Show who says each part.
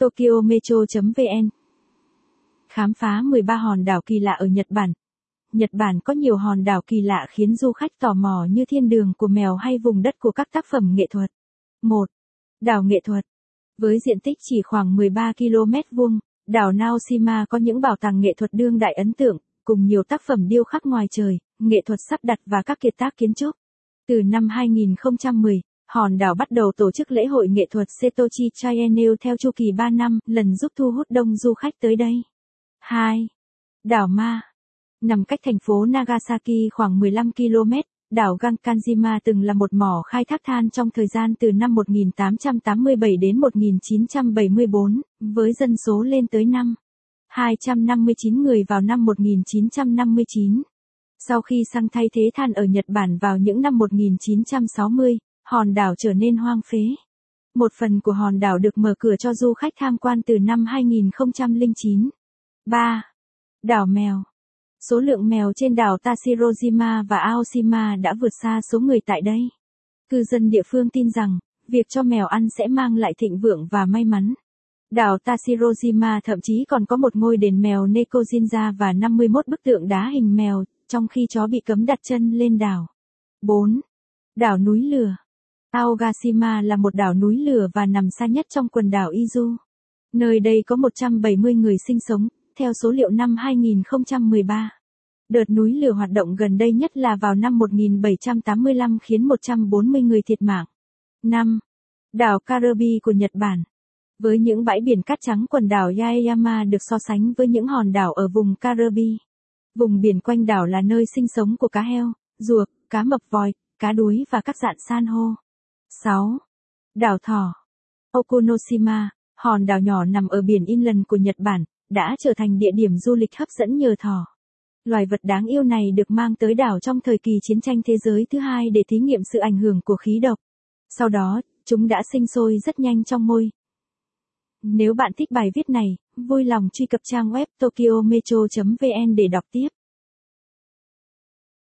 Speaker 1: Tokyo Metro.vn Khám phá 13 hòn đảo kỳ lạ ở Nhật Bản. Nhật Bản có nhiều hòn đảo kỳ lạ khiến du khách tò mò như thiên đường của mèo hay vùng đất của các tác phẩm nghệ thuật. 1. Đảo nghệ thuật. Với diện tích chỉ khoảng 13 km vuông, đảo Naoshima có những bảo tàng nghệ thuật đương đại ấn tượng, cùng nhiều tác phẩm điêu khắc ngoài trời, nghệ thuật sắp đặt và các kiệt tác kiến trúc. Từ năm 2010, hòn đảo bắt đầu tổ chức lễ hội nghệ thuật Setochi Triennial theo chu kỳ 3 năm, lần giúp thu hút đông du khách tới đây. 2. Đảo Ma Nằm cách thành phố Nagasaki khoảng 15 km, đảo Gankanjima từng là một mỏ khai thác than trong thời gian từ năm 1887 đến 1974, với dân số lên tới năm 259 người vào năm 1959. Sau khi sang thay thế than ở Nhật Bản vào những năm 1960, hòn đảo trở nên hoang phế. Một phần của hòn đảo được mở cửa cho du khách tham quan từ năm 2009. 3. Đảo mèo Số lượng mèo trên đảo Tashirojima và Aoshima đã vượt xa số người tại đây. Cư dân địa phương tin rằng, việc cho mèo ăn sẽ mang lại thịnh vượng và may mắn. Đảo Tashirojima thậm chí còn có một ngôi đền mèo Nekojinja và 51 bức tượng đá hình mèo, trong khi chó bị cấm đặt chân lên đảo. 4. Đảo núi lửa Aogashima là một đảo núi lửa và nằm xa nhất trong quần đảo Izu. Nơi đây có 170 người sinh sống, theo số liệu năm 2013. Đợt núi lửa hoạt động gần đây nhất là vào năm 1785 khiến 140 người thiệt mạng. 5. Đảo Karabi của Nhật Bản. Với những bãi biển cát trắng quần đảo Yaeyama được so sánh với những hòn đảo ở vùng Karabi. Vùng biển quanh đảo là nơi sinh sống của cá heo, rùa, cá mập vòi, cá đuối và các dạng san hô. 6. Đảo Thỏ Okonoshima, hòn đảo nhỏ nằm ở biển Inland của Nhật Bản, đã trở thành địa điểm du lịch hấp dẫn nhờ thỏ. Loài vật đáng yêu này được mang tới đảo trong thời kỳ chiến tranh thế giới thứ hai để thí nghiệm sự ảnh hưởng của khí độc. Sau đó, chúng đã sinh sôi rất nhanh trong môi. Nếu bạn thích bài viết này, vui lòng truy cập trang web tokyometro.vn để đọc tiếp.